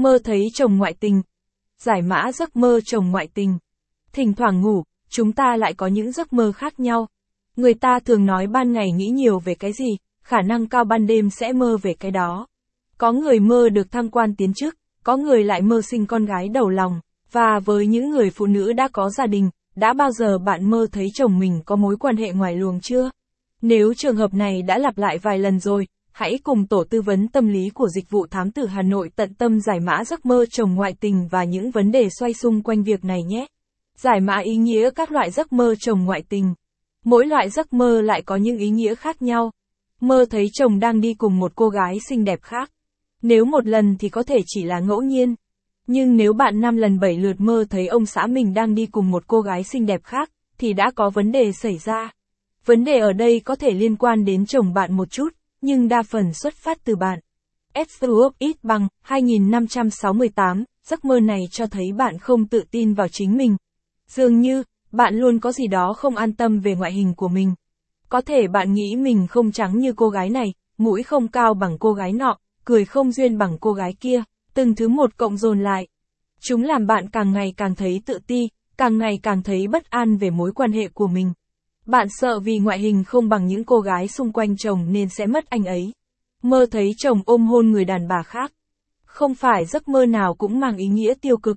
Mơ thấy chồng ngoại tình. Giải mã giấc mơ chồng ngoại tình. Thỉnh thoảng ngủ, chúng ta lại có những giấc mơ khác nhau. Người ta thường nói ban ngày nghĩ nhiều về cái gì, khả năng cao ban đêm sẽ mơ về cái đó. Có người mơ được thăng quan tiến chức, có người lại mơ sinh con gái đầu lòng, và với những người phụ nữ đã có gia đình, đã bao giờ bạn mơ thấy chồng mình có mối quan hệ ngoài luồng chưa? Nếu trường hợp này đã lặp lại vài lần rồi, hãy cùng tổ tư vấn tâm lý của dịch vụ thám tử Hà Nội tận tâm giải mã giấc mơ chồng ngoại tình và những vấn đề xoay xung quanh việc này nhé. Giải mã ý nghĩa các loại giấc mơ chồng ngoại tình. Mỗi loại giấc mơ lại có những ý nghĩa khác nhau. Mơ thấy chồng đang đi cùng một cô gái xinh đẹp khác. Nếu một lần thì có thể chỉ là ngẫu nhiên. Nhưng nếu bạn năm lần bảy lượt mơ thấy ông xã mình đang đi cùng một cô gái xinh đẹp khác, thì đã có vấn đề xảy ra. Vấn đề ở đây có thể liên quan đến chồng bạn một chút, nhưng đa phần xuất phát từ bạn. Esther ít bằng 2568, giấc mơ này cho thấy bạn không tự tin vào chính mình. Dường như, bạn luôn có gì đó không an tâm về ngoại hình của mình. Có thể bạn nghĩ mình không trắng như cô gái này, mũi không cao bằng cô gái nọ, cười không duyên bằng cô gái kia, từng thứ một cộng dồn lại. Chúng làm bạn càng ngày càng thấy tự ti, càng ngày càng thấy bất an về mối quan hệ của mình. Bạn sợ vì ngoại hình không bằng những cô gái xung quanh chồng nên sẽ mất anh ấy. Mơ thấy chồng ôm hôn người đàn bà khác. Không phải giấc mơ nào cũng mang ý nghĩa tiêu cực.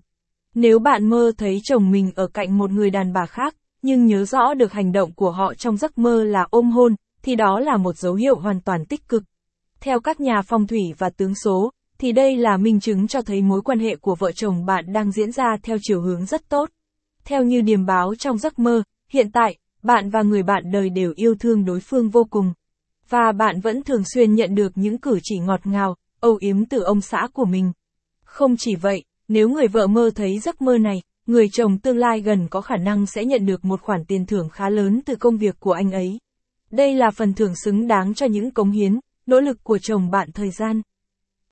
Nếu bạn mơ thấy chồng mình ở cạnh một người đàn bà khác, nhưng nhớ rõ được hành động của họ trong giấc mơ là ôm hôn, thì đó là một dấu hiệu hoàn toàn tích cực. Theo các nhà phong thủy và tướng số, thì đây là minh chứng cho thấy mối quan hệ của vợ chồng bạn đang diễn ra theo chiều hướng rất tốt. Theo như điềm báo trong giấc mơ, hiện tại, bạn và người bạn đời đều yêu thương đối phương vô cùng. Và bạn vẫn thường xuyên nhận được những cử chỉ ngọt ngào, âu yếm từ ông xã của mình. Không chỉ vậy, nếu người vợ mơ thấy giấc mơ này, người chồng tương lai gần có khả năng sẽ nhận được một khoản tiền thưởng khá lớn từ công việc của anh ấy. Đây là phần thưởng xứng đáng cho những cống hiến, nỗ lực của chồng bạn thời gian.